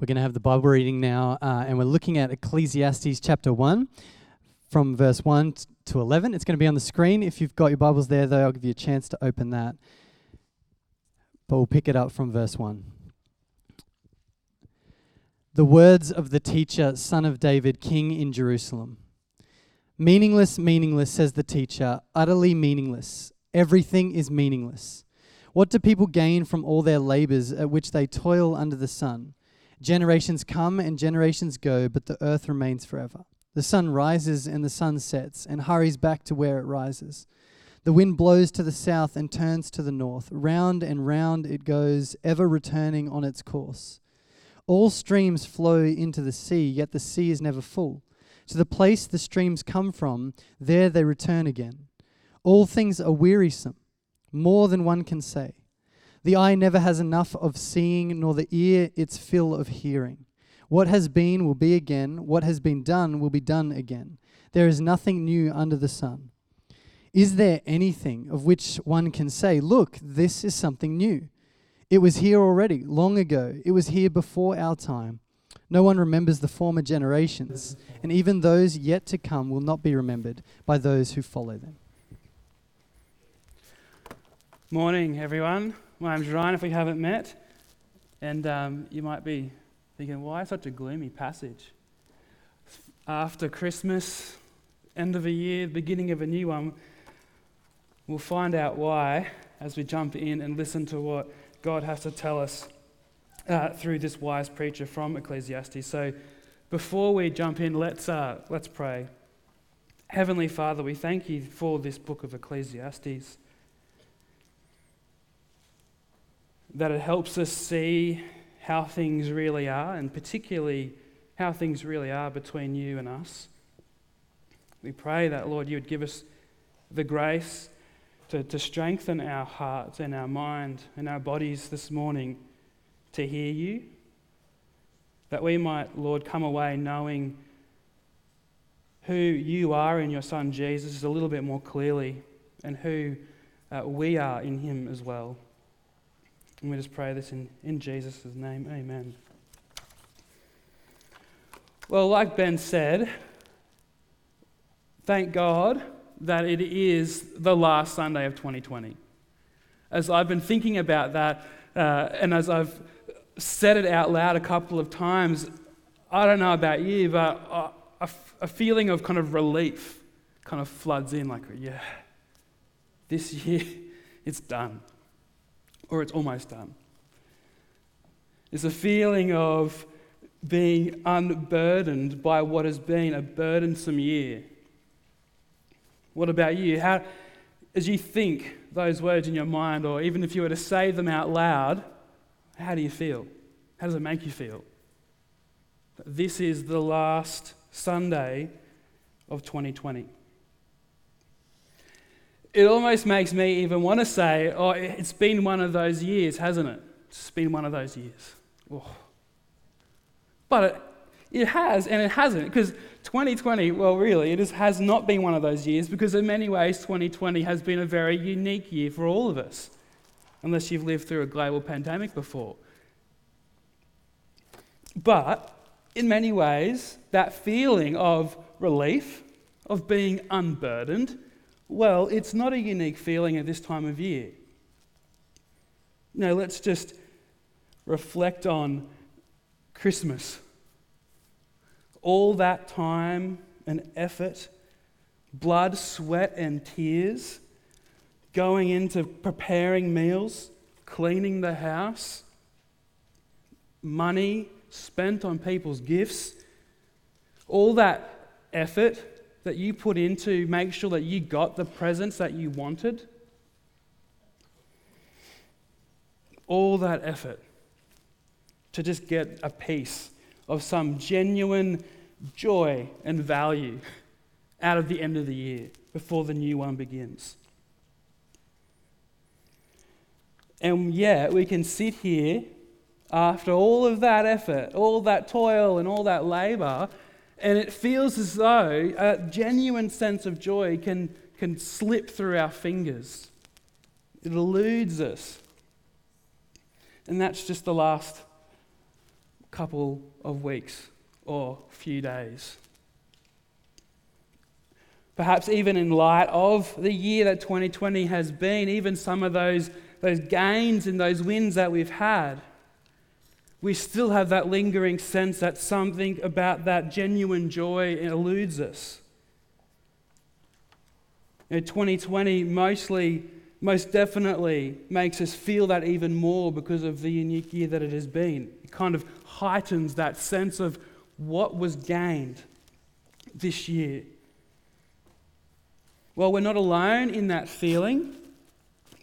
We're going to have the Bible reading now, uh, and we're looking at Ecclesiastes chapter 1 from verse 1 t- to 11. It's going to be on the screen. If you've got your Bibles there, though, I'll give you a chance to open that. But we'll pick it up from verse 1. The words of the teacher, son of David, king in Jerusalem. Meaningless, meaningless, says the teacher, utterly meaningless. Everything is meaningless. What do people gain from all their labors at which they toil under the sun? Generations come and generations go, but the earth remains forever. The sun rises and the sun sets and hurries back to where it rises. The wind blows to the south and turns to the north. Round and round it goes, ever returning on its course. All streams flow into the sea, yet the sea is never full. To the place the streams come from, there they return again. All things are wearisome, more than one can say. The eye never has enough of seeing, nor the ear its fill of hearing. What has been will be again, what has been done will be done again. There is nothing new under the sun. Is there anything of which one can say, Look, this is something new? It was here already, long ago. It was here before our time. No one remembers the former generations, and even those yet to come will not be remembered by those who follow them. Morning, everyone. My name's Ryan, if we haven't met. And um, you might be thinking, why such a gloomy passage? After Christmas, end of a year, beginning of a new one, we'll find out why as we jump in and listen to what God has to tell us uh, through this wise preacher from Ecclesiastes. So before we jump in, let's, uh, let's pray. Heavenly Father, we thank you for this book of Ecclesiastes. That it helps us see how things really are, and particularly how things really are between you and us. We pray that, Lord, you would give us the grace to, to strengthen our hearts and our mind and our bodies this morning to hear you. That we might, Lord, come away knowing who you are in your Son Jesus a little bit more clearly and who uh, we are in him as well. And we just pray this in, in Jesus' name. Amen. Well, like Ben said, thank God that it is the last Sunday of 2020. As I've been thinking about that, uh, and as I've said it out loud a couple of times, I don't know about you, but a, a, a feeling of kind of relief kind of floods in like, yeah, this year, it's done or it's almost done. It's a feeling of being unburdened by what has been a burdensome year. What about you? How, as you think those words in your mind, or even if you were to say them out loud, how do you feel? How does it make you feel? This is the last Sunday of 2020 it almost makes me even want to say, oh, it's been one of those years, hasn't it? It's been one of those years. Oh. But it, it has and it hasn't, because 2020, well, really, it is, has not been one of those years because, in many ways, 2020 has been a very unique year for all of us, unless you've lived through a global pandemic before. But, in many ways, that feeling of relief, of being unburdened, well, it's not a unique feeling at this time of year. No, let's just reflect on Christmas. All that time and effort, blood, sweat, and tears going into preparing meals, cleaning the house, money spent on people's gifts, all that effort that you put in to make sure that you got the presents that you wanted? All that effort to just get a piece of some genuine joy and value out of the end of the year before the new one begins. And yet, we can sit here after all of that effort, all that toil, and all that labor, and it feels as though a genuine sense of joy can, can slip through our fingers. It eludes us. And that's just the last couple of weeks or few days. Perhaps even in light of the year that 2020 has been, even some of those, those gains and those wins that we've had, we still have that lingering sense that something about that genuine joy eludes us. You know, 2020 mostly, most definitely makes us feel that even more because of the unique year that it has been. It kind of heightens that sense of what was gained this year. Well, we're not alone in that feeling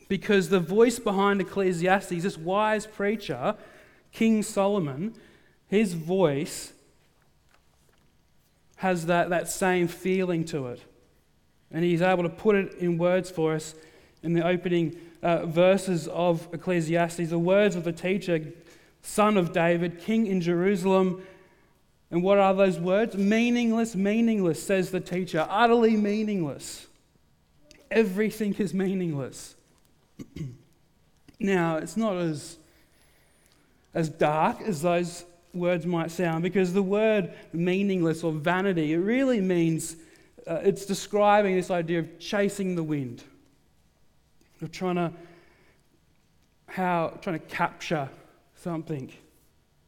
because the voice behind Ecclesiastes, this wise preacher, King Solomon, his voice has that, that same feeling to it. And he's able to put it in words for us in the opening uh, verses of Ecclesiastes, the words of the teacher, son of David, king in Jerusalem. And what are those words? Meaningless, meaningless, says the teacher. Utterly meaningless. Everything is meaningless. now, it's not as as dark as those words might sound, because the word meaningless or vanity, it really means uh, it's describing this idea of chasing the wind, of trying to how trying to capture something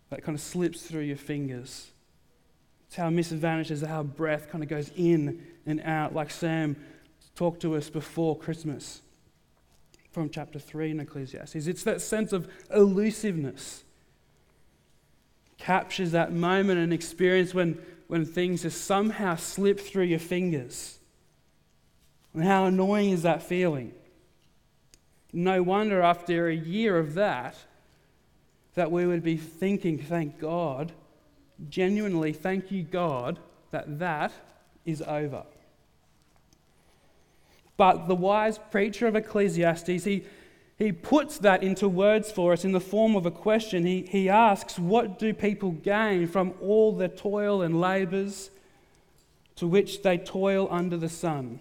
that kind of slips through your fingers. It's how mist vanishes, how breath kind of goes in and out, like Sam talked to us before Christmas from chapter 3 in Ecclesiastes. It's that sense of elusiveness captures that moment and experience when, when things just somehow slip through your fingers. And how annoying is that feeling? No wonder after a year of that, that we would be thinking, thank God, genuinely, thank you, God, that that is over. But the wise preacher of Ecclesiastes, he, he puts that into words for us in the form of a question. He, he asks, What do people gain from all the toil and labours to which they toil under the sun?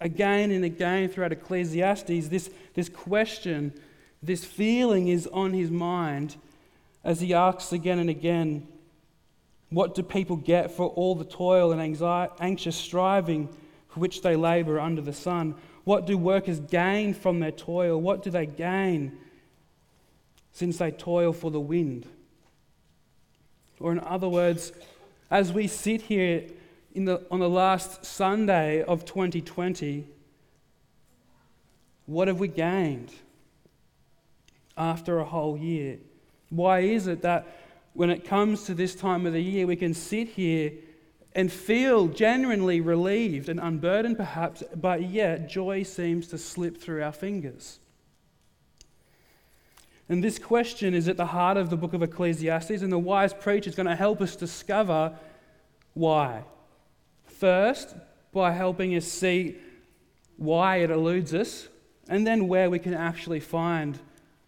Again and again throughout Ecclesiastes, this, this question, this feeling is on his mind as he asks again and again, What do people get for all the toil and anxiety, anxious striving for which they labour under the sun? What do workers gain from their toil? What do they gain since they toil for the wind? Or, in other words, as we sit here the, on the last Sunday of 2020, what have we gained after a whole year? Why is it that when it comes to this time of the year, we can sit here and feel genuinely relieved and unburdened, perhaps, but yet joy seems to slip through our fingers. And this question is at the heart of the book of Ecclesiastes, and the wise preacher is going to help us discover why. First, by helping us see why it eludes us, and then where we can actually find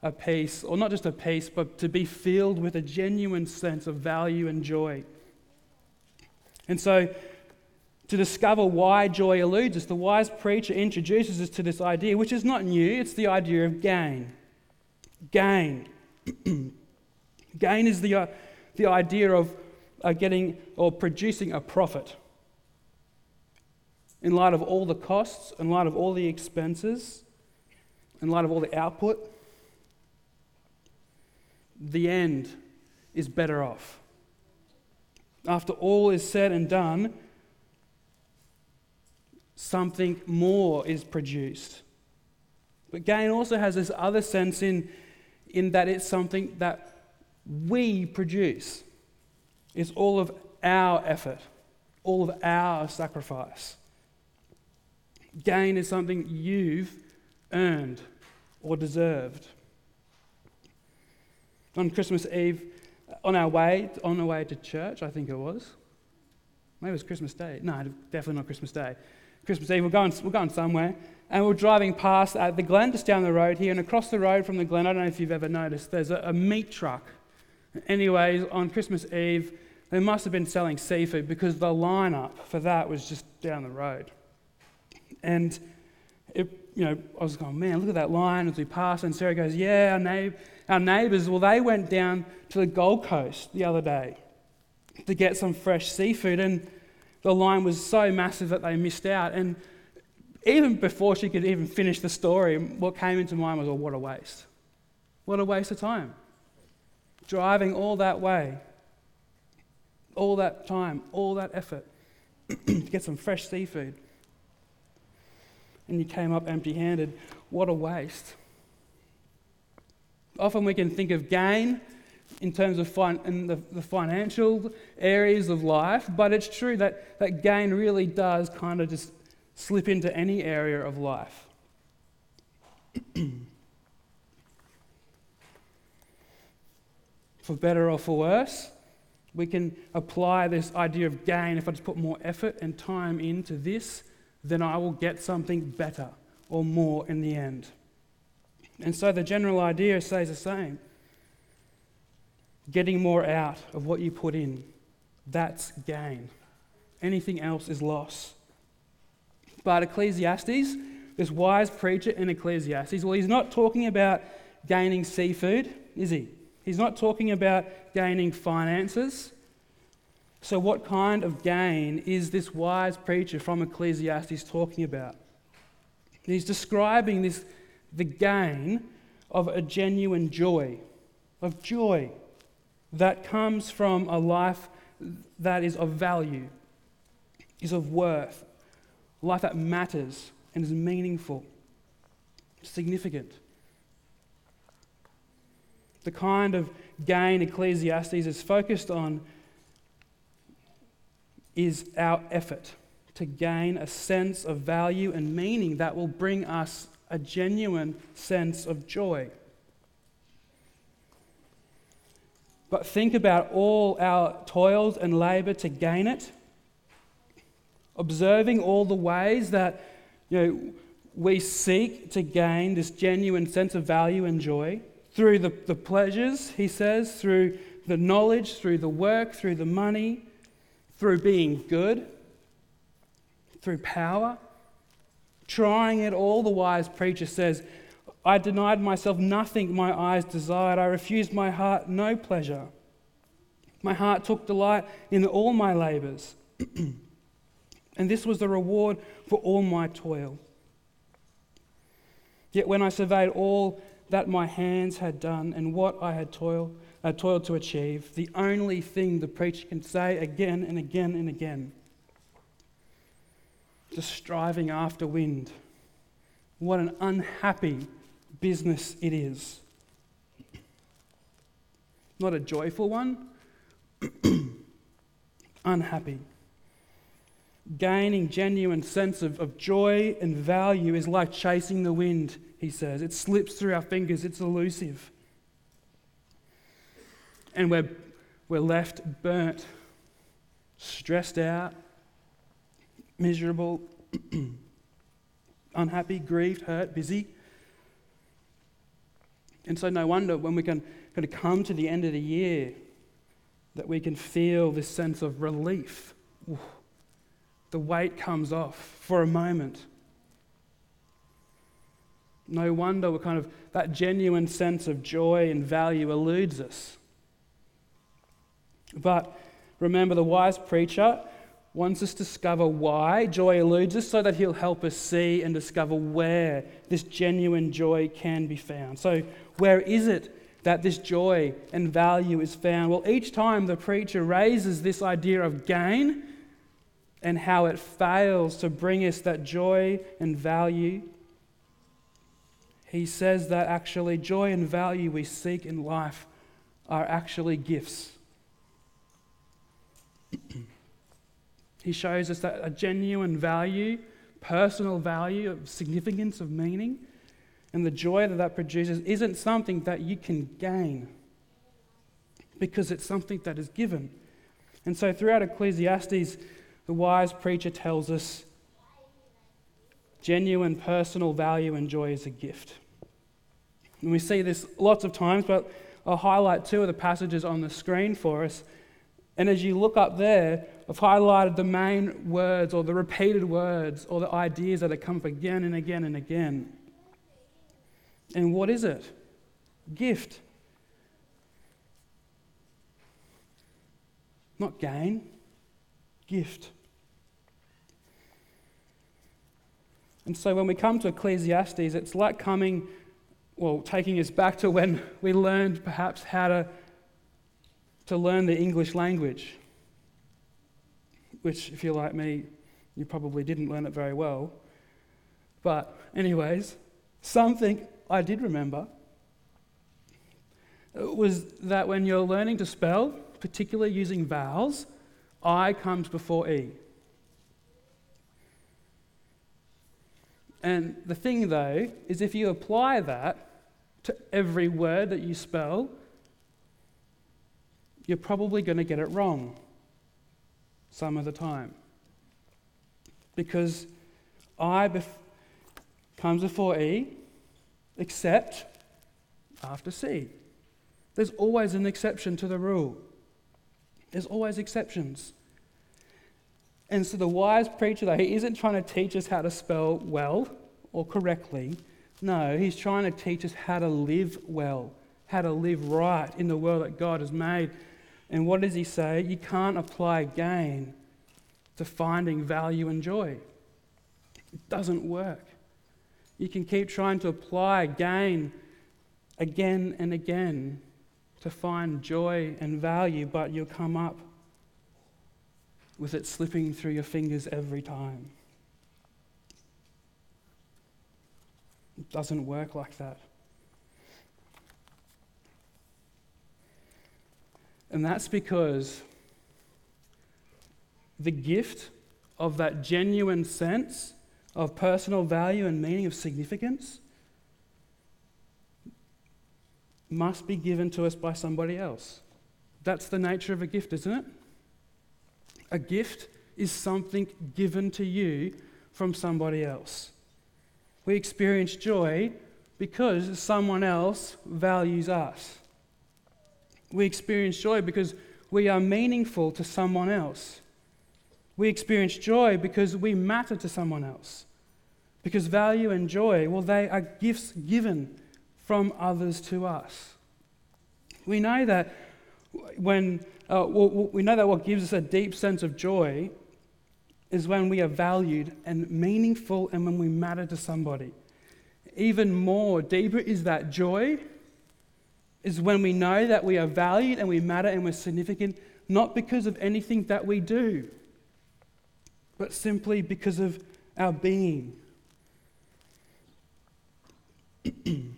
a peace, or not just a peace, but to be filled with a genuine sense of value and joy. And so, to discover why joy eludes us, the wise preacher introduces us to this idea, which is not new, it's the idea of gain. Gain. gain is the, uh, the idea of uh, getting or producing a profit. In light of all the costs, in light of all the expenses, in light of all the output, the end is better off after all is said and done, something more is produced. But gain also has this other sense in, in that it's something that we produce. It's all of our effort, all of our sacrifice. Gain is something you've earned or deserved. On Christmas Eve, on our way, on our way to church, I think it was. Maybe it was Christmas Day. No, definitely not Christmas Day. Christmas Eve, we're going, we're going somewhere, and we're driving past at the Glen, just down the road here, and across the road from the Glen, I don't know if you've ever noticed, there's a, a meat truck. Anyways, on Christmas Eve, they must have been selling seafood because the lineup for that was just down the road. And it, you know, I was going, man, look at that line as we pass. And Sarah goes, yeah, our, neighbor, our neighbours, well, they went down to the Gold Coast the other day to get some fresh seafood. And the line was so massive that they missed out. And even before she could even finish the story, what came into mind was, oh, what a waste. What a waste of time. Driving all that way all that time, all that effort to get some fresh seafood. And you came up empty handed. What a waste. Often we can think of gain in terms of fin- in the, the financial areas of life, but it's true that, that gain really does kind of just slip into any area of life. for better or for worse, we can apply this idea of gain. If I just put more effort and time into this, then I will get something better or more in the end. And so the general idea stays the same getting more out of what you put in. That's gain. Anything else is loss. But Ecclesiastes, this wise preacher in Ecclesiastes, well, he's not talking about gaining seafood, is he? He's not talking about gaining finances. So, what kind of gain is this wise preacher from Ecclesiastes talking about? He's describing this, the gain of a genuine joy, of joy that comes from a life that is of value, is of worth, life that matters and is meaningful, significant. The kind of gain Ecclesiastes is focused on is our effort to gain a sense of value and meaning that will bring us a genuine sense of joy. But think about all our toils and labor to gain it, observing all the ways that you know, we seek to gain this genuine sense of value and joy through the, the pleasures, he says, through the knowledge, through the work, through the money, through being good, through power. Trying it all, the wise preacher says, I denied myself nothing my eyes desired. I refused my heart no pleasure. My heart took delight in all my labors. and this was the reward for all my toil. Yet when I surveyed all that my hands had done and what I had toiled, uh, toiled to achieve, the only thing the preacher can say again and again and again. Just striving after wind. What an unhappy business it is. Not a joyful one, unhappy. Gaining genuine sense of, of joy and value is like chasing the wind he says. It slips through our fingers, it's elusive. And we're, we're left burnt, stressed out, miserable, unhappy, grieved, hurt, busy. And so, no wonder when we can kind of come to the end of the year that we can feel this sense of relief. The weight comes off for a moment. No wonder we're kind of that genuine sense of joy and value eludes us. But remember, the wise preacher wants us to discover why joy eludes us so that he'll help us see and discover where this genuine joy can be found. So, where is it that this joy and value is found? Well, each time the preacher raises this idea of gain and how it fails to bring us that joy and value, he says that actually joy and value we seek in life are actually gifts. He shows us that a genuine value, personal value, of significance, of meaning, and the joy that that produces isn't something that you can gain, because it's something that is given. And so throughout Ecclesiastes, the wise preacher tells us genuine personal value and joy is a gift. And we see this lots of times, but I'll highlight two of the passages on the screen for us. And as you look up there, I've highlighted the main words or the repeated words or the ideas that have come up again and again and again. And what is it? Gift. Not gain, gift. And so when we come to Ecclesiastes, it's like coming, well, taking us back to when we learned perhaps how to, to learn the English language, which, if you're like me, you probably didn't learn it very well. But, anyways, something I did remember was that when you're learning to spell, particularly using vowels, I comes before E. And the thing, though, is if you apply that to every word that you spell, you're probably going to get it wrong some of the time. Because I bef- comes before E, except after C. There's always an exception to the rule. There's always exceptions. And so the wise preacher, though, he isn't trying to teach us how to spell well or correctly. No, he's trying to teach us how to live well, how to live right in the world that God has made. And what does he say? You can't apply gain to finding value and joy. It doesn't work. You can keep trying to apply gain again and again to find joy and value, but you'll come up with it slipping through your fingers every time. It doesn't work like that. And that's because the gift of that genuine sense of personal value and meaning of significance must be given to us by somebody else. That's the nature of a gift, isn't it? A gift is something given to you from somebody else. We experience joy because someone else values us. We experience joy because we are meaningful to someone else. We experience joy because we matter to someone else. Because value and joy, well, they are gifts given from others to us. We know that when uh, we know that what gives us a deep sense of joy is when we are valued and meaningful and when we matter to somebody. Even more, deeper is that joy, is when we know that we are valued and we matter and we're significant, not because of anything that we do, but simply because of our being.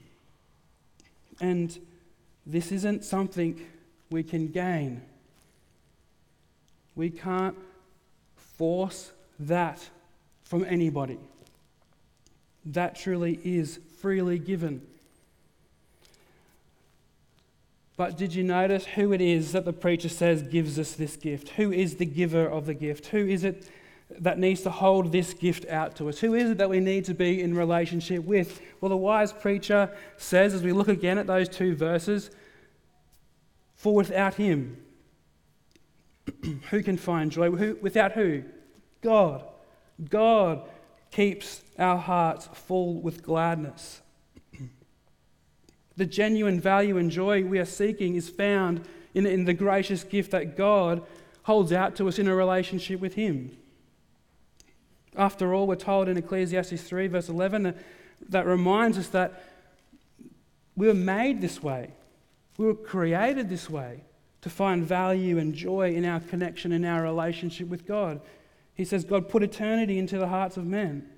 and this isn't something we can gain. We can't force that from anybody. That truly is freely given. But did you notice who it is that the preacher says gives us this gift? Who is the giver of the gift? Who is it that needs to hold this gift out to us? Who is it that we need to be in relationship with? Well, the wise preacher says, as we look again at those two verses, for without him, who can find joy? Who, without who? God. God keeps our hearts full with gladness. The genuine value and joy we are seeking is found in, in the gracious gift that God holds out to us in a relationship with Him. After all, we're told in Ecclesiastes 3, verse 11, that, that reminds us that we were made this way, we were created this way to find value and joy in our connection, in our relationship with God. He says God put eternity into the hearts of men.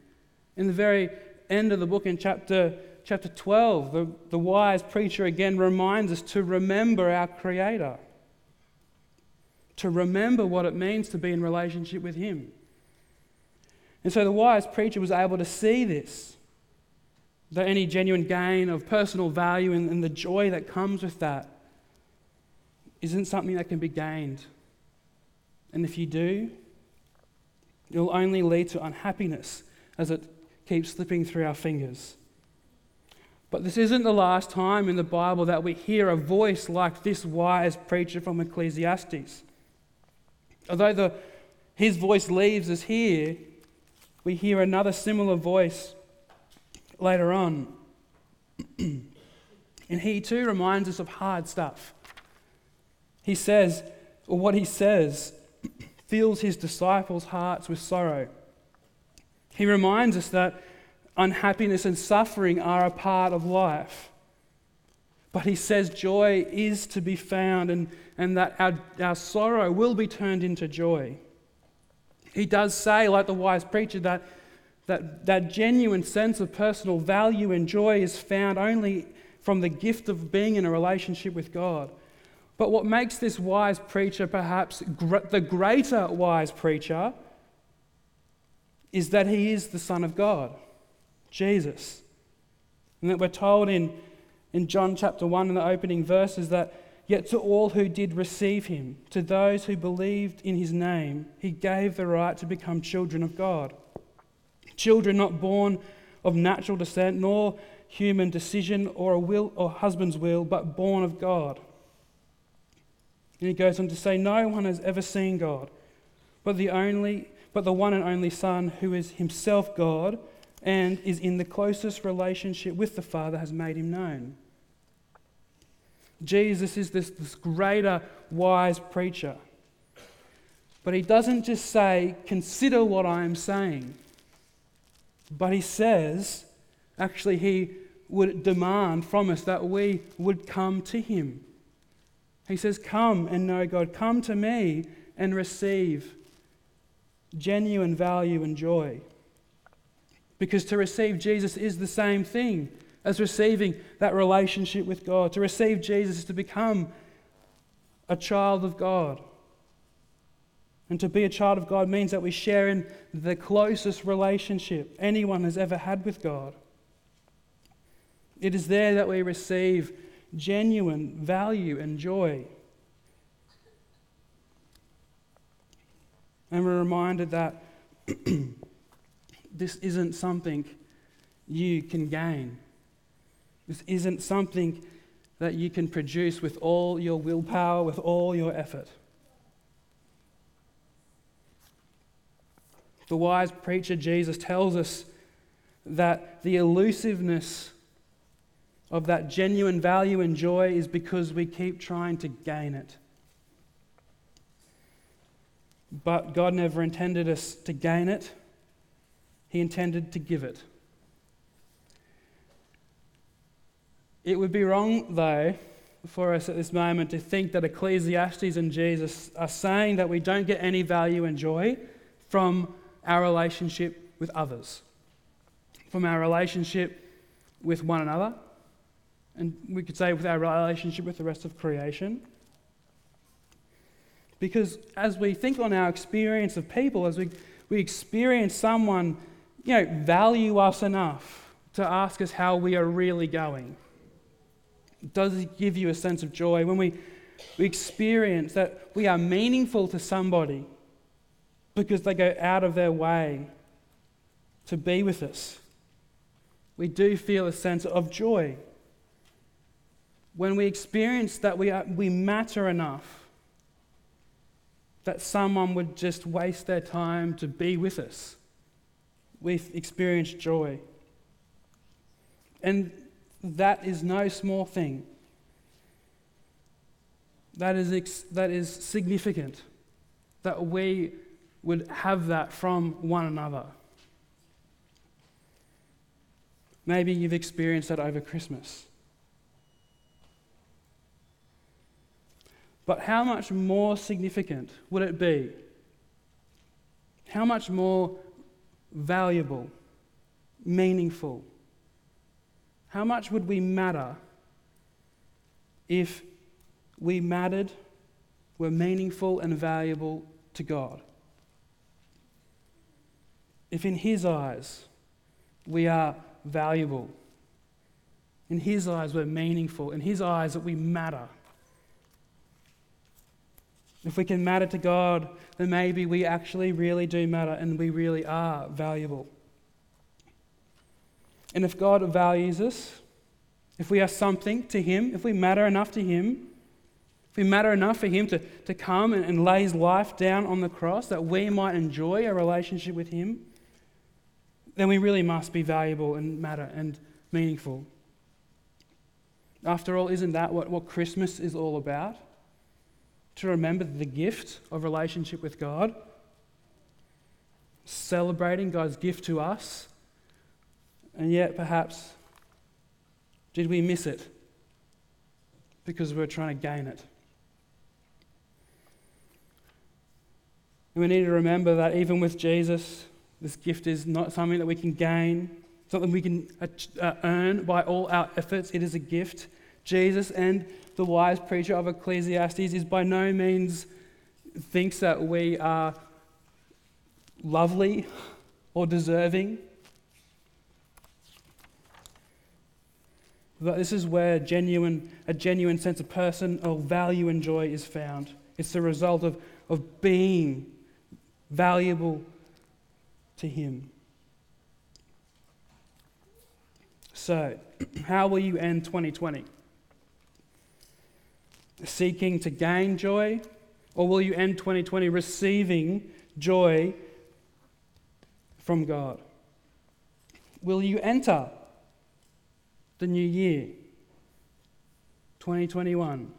In the very end of the book, in chapter, chapter 12, the, the wise preacher again reminds us to remember our Creator, to remember what it means to be in relationship with Him. And so the wise preacher was able to see this that any genuine gain of personal value and, and the joy that comes with that isn't something that can be gained. And if you do, it will only lead to unhappiness as it keeps slipping through our fingers. But this isn't the last time in the Bible that we hear a voice like this wise preacher from Ecclesiastes. Although the, his voice leaves us here, we hear another similar voice later on. and he too reminds us of hard stuff. He says, or what he says, fills his disciples' hearts with sorrow. He reminds us that unhappiness and suffering are a part of life. But he says joy is to be found and, and that our, our sorrow will be turned into joy. He does say, like the wise preacher, that, that that genuine sense of personal value and joy is found only from the gift of being in a relationship with God. But what makes this wise preacher perhaps gr- the greater wise preacher is that he is the Son of God, Jesus. And that we're told in, in John chapter 1 in the opening verses that yet to all who did receive him, to those who believed in his name, he gave the right to become children of God. Children not born of natural descent, nor human decision or a will or husband's will, but born of God. And he goes on to say, No one has ever seen God, but the only but the one and only Son, who is himself God and is in the closest relationship with the Father, has made him known. Jesus is this, this greater, wise preacher. But he doesn't just say, Consider what I am saying. But he says, actually, he would demand from us that we would come to him. He says, Come and know God. Come to me and receive genuine value and joy. Because to receive Jesus is the same thing as receiving that relationship with God. To receive Jesus is to become a child of God. And to be a child of God means that we share in the closest relationship anyone has ever had with God. It is there that we receive genuine value and joy. And we're reminded that this isn't something you can gain. This isn't something that you can produce with all your willpower, with all your effort. The wise preacher Jesus tells us that the elusiveness of that genuine value and joy is because we keep trying to gain it. But God never intended us to gain it, He intended to give it. It would be wrong, though, for us at this moment to think that Ecclesiastes and Jesus are saying that we don't get any value and joy from our relationship with others, from our relationship with one another, and we could say with our relationship with the rest of creation. Because as we think on our experience of people, as we, we experience someone, you know, value us enough to ask us how we are really going, does it give you a sense of joy when we, we experience that we are meaningful to somebody because they go out of their way to be with us? We do feel a sense of joy when we experience that we, are, we matter enough that someone would just waste their time to be with us. We've experienced joy. And that is no small thing. That is, ex- that is significant that we would have that from one another. Maybe you've experienced that over Christmas. But how much more significant would it be? How much more valuable, meaningful? How much would we matter if we mattered, were meaningful and valuable to God? If in His eyes we are valuable, in His eyes we're meaningful, in His eyes that we matter if we can matter to God, then maybe we actually really do matter and we really are valuable. And if God values us, if we are something to Him, if we matter enough to Him, if we matter enough for Him to, to come and, and lay His life down on the cross that we might enjoy a relationship with Him, then we really must be valuable and matter and meaningful. After all, isn't that what, what Christmas is all about? To remember the gift of relationship with God, celebrating God's gift to us, and yet perhaps did we miss it because we we're trying to gain it? And we need to remember that even with Jesus, this gift is not something that we can gain, something we can uh, earn by all our efforts. It is a gift. Jesus and the wise preacher of Ecclesiastes is by no means thinks that we are lovely or deserving. But this is where genuine, a genuine sense of person or value and joy is found. It's the result of, of being valuable to Him. So, how will you end 2020? Seeking to gain joy? Or will you end 2020 receiving joy from God? Will you enter the new year, 2021,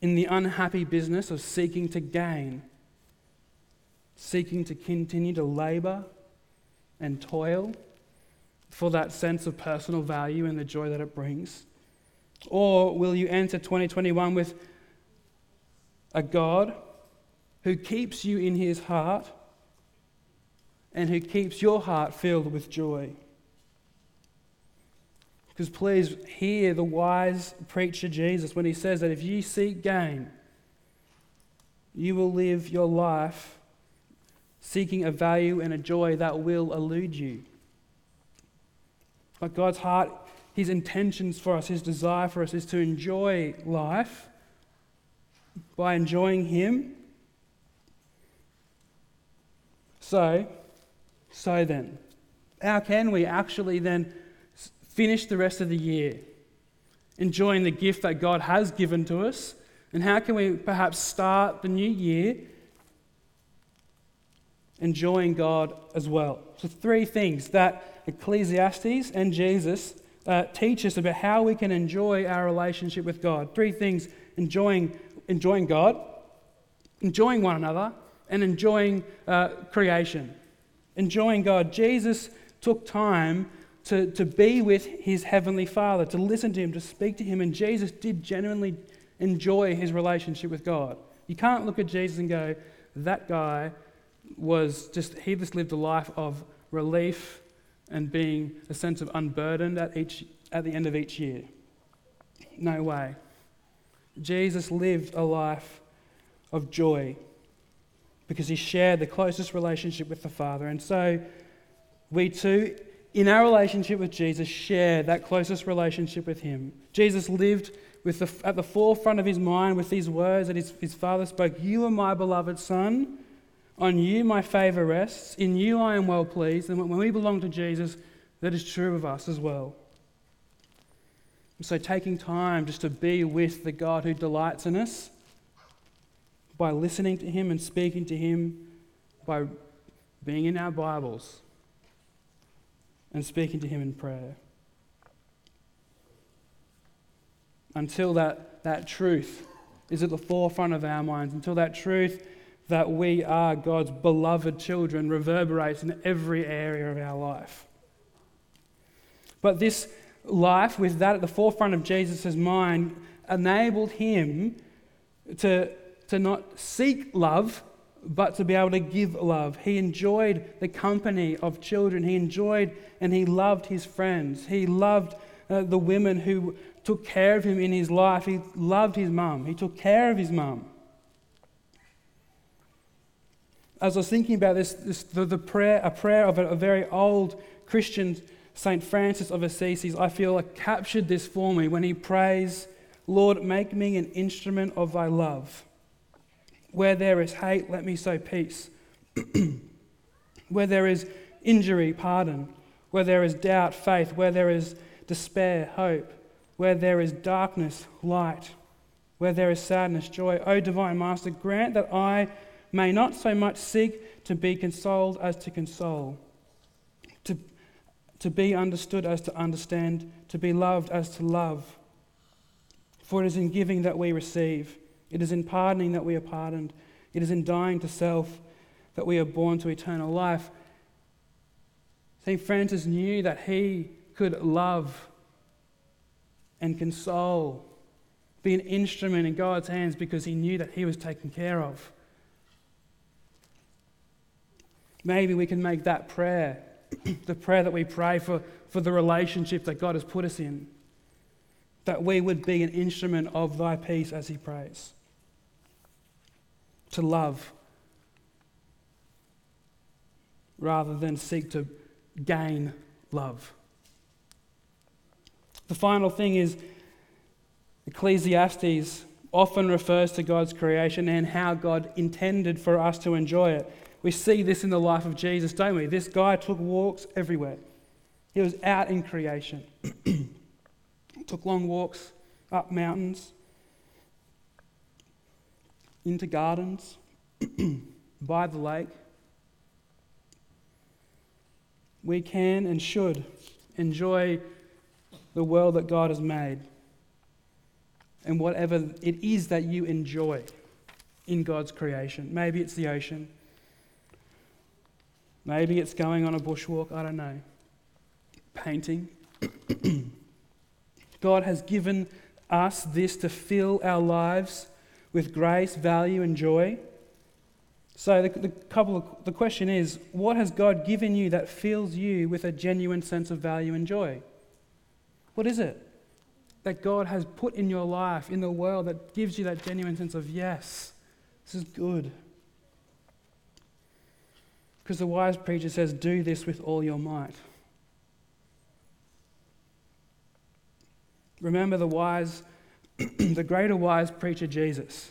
in the unhappy business of seeking to gain seeking to continue to labor and toil for that sense of personal value and the joy that it brings? Or will you enter 2021 with a God who keeps you in his heart and who keeps your heart filled with joy? Because please hear the wise preacher Jesus when he says that if you seek gain, you will live your life seeking a value and a joy that will elude you. But God's heart, His intentions for us, His desire for us is to enjoy life by enjoying Him. So, so then, how can we actually then finish the rest of the year enjoying the gift that God has given to us? And how can we perhaps start the new year enjoying God as well. So, three things that Ecclesiastes and Jesus uh, teach us about how we can enjoy our relationship with God. Three things enjoying, enjoying God, enjoying one another, and enjoying uh, creation. Enjoying God. Jesus took time to, to be with his heavenly Father, to listen to him, to speak to him, and Jesus did genuinely enjoy his relationship with God. You can't look at Jesus and go, that guy was just, he just lived a life of relief and being a sense of unburdened at, each, at the end of each year. No way. Jesus lived a life of joy because he shared the closest relationship with the Father. And so we too, in our relationship with Jesus, share that closest relationship with him. Jesus lived with the, at the forefront of his mind with these words that his, his Father spoke You are my beloved Son. On you my favor rests. In you I am well pleased. And when we belong to Jesus, that is true of us as well. So, taking time just to be with the God who delights in us by listening to Him and speaking to Him, by being in our Bibles and speaking to Him in prayer. Until that, that truth is at the forefront of our minds, until that truth that we are God's beloved children reverberates in every area of our life. But this life, with that at the forefront of Jesus' mind, enabled him to, to not seek love, but to be able to give love. He enjoyed the company of children. He enjoyed and he loved his friends. He loved uh, the women who took care of him in his life. He loved his mum. He took care of his mum as I was thinking about this, this the, the, prayer, a prayer of a, a, very old Christian, St. Francis of Assisi, I feel like captured this for me when he prays, Lord, make me an instrument of thy love. Where there is hate, let me sow peace. Where there is injury, pardon. Where there is doubt, faith. Where there is despair, hope. Where there is darkness, light. Where there is sadness, joy. O divine Master, grant that I may not so much seek to be consoled as to console, to, to be understood as to understand, to be loved as to love. For it is in giving that we receive, it is in pardoning that we are pardoned, it is in dying to self that we are born to eternal life. St. Francis knew that he could love and console, be an instrument in God's hands because he knew that he was taken care of. Maybe we can make that prayer the prayer that we pray for, for the relationship that God has put us in. That we would be an instrument of thy peace as he prays. To love rather than seek to gain love. The final thing is Ecclesiastes often refers to God's creation and how God intended for us to enjoy it. We see this in the life of Jesus, don't we? This guy took walks everywhere. He was out in creation. took long walks up mountains, into gardens, by the lake. We can and should enjoy the world that God has made and whatever it is that you enjoy in God's creation. Maybe it's the ocean. Maybe it's going on a bushwalk, I don't know. Painting. God has given us this to fill our lives with grace, value, and joy. So the, the, couple of, the question is, what has God given you that fills you with a genuine sense of value and joy? What is it that God has put in your life, in the world, that gives you that genuine sense of, yes, this is good? Because the wise preacher says, Do this with all your might. Remember the wise, the greater wise preacher, Jesus.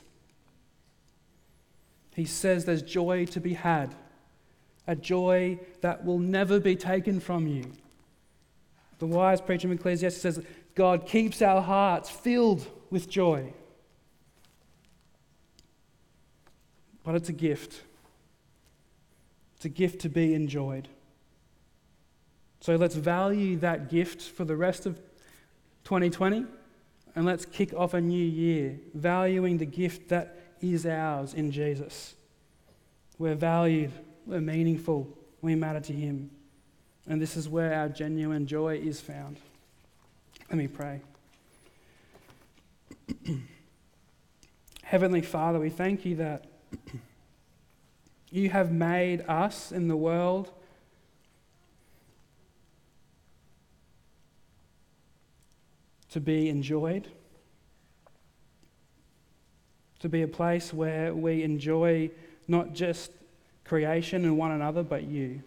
He says there's joy to be had, a joy that will never be taken from you. The wise preacher in Ecclesiastes says God keeps our hearts filled with joy. But it's a gift. It's a gift to be enjoyed. So let's value that gift for the rest of 2020 and let's kick off a new year valuing the gift that is ours in Jesus. We're valued, we're meaningful, we matter to Him. And this is where our genuine joy is found. Let me pray. Heavenly Father, we thank you that. You have made us in the world to be enjoyed, to be a place where we enjoy not just creation and one another, but you.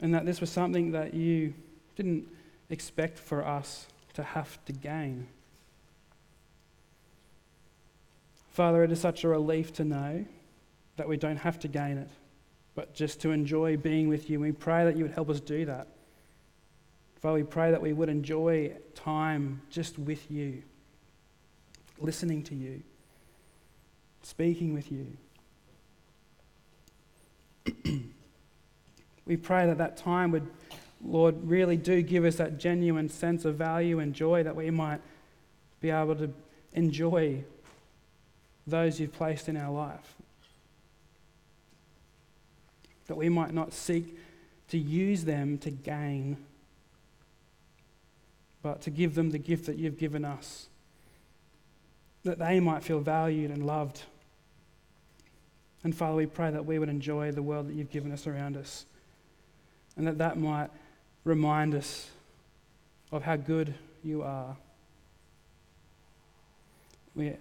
And that this was something that you didn't expect for us to have to gain. Father, it is such a relief to know that we don't have to gain it, but just to enjoy being with you. We pray that you would help us do that. Father, we pray that we would enjoy time just with you, listening to you, speaking with you. we pray that that time would, Lord, really do give us that genuine sense of value and joy that we might be able to enjoy those you've placed in our life. That we might not seek to use them to gain, but to give them the gift that you've given us. That they might feel valued and loved. And Father, we pray that we would enjoy the world that you've given us around us. And that that might remind us of how good you are. We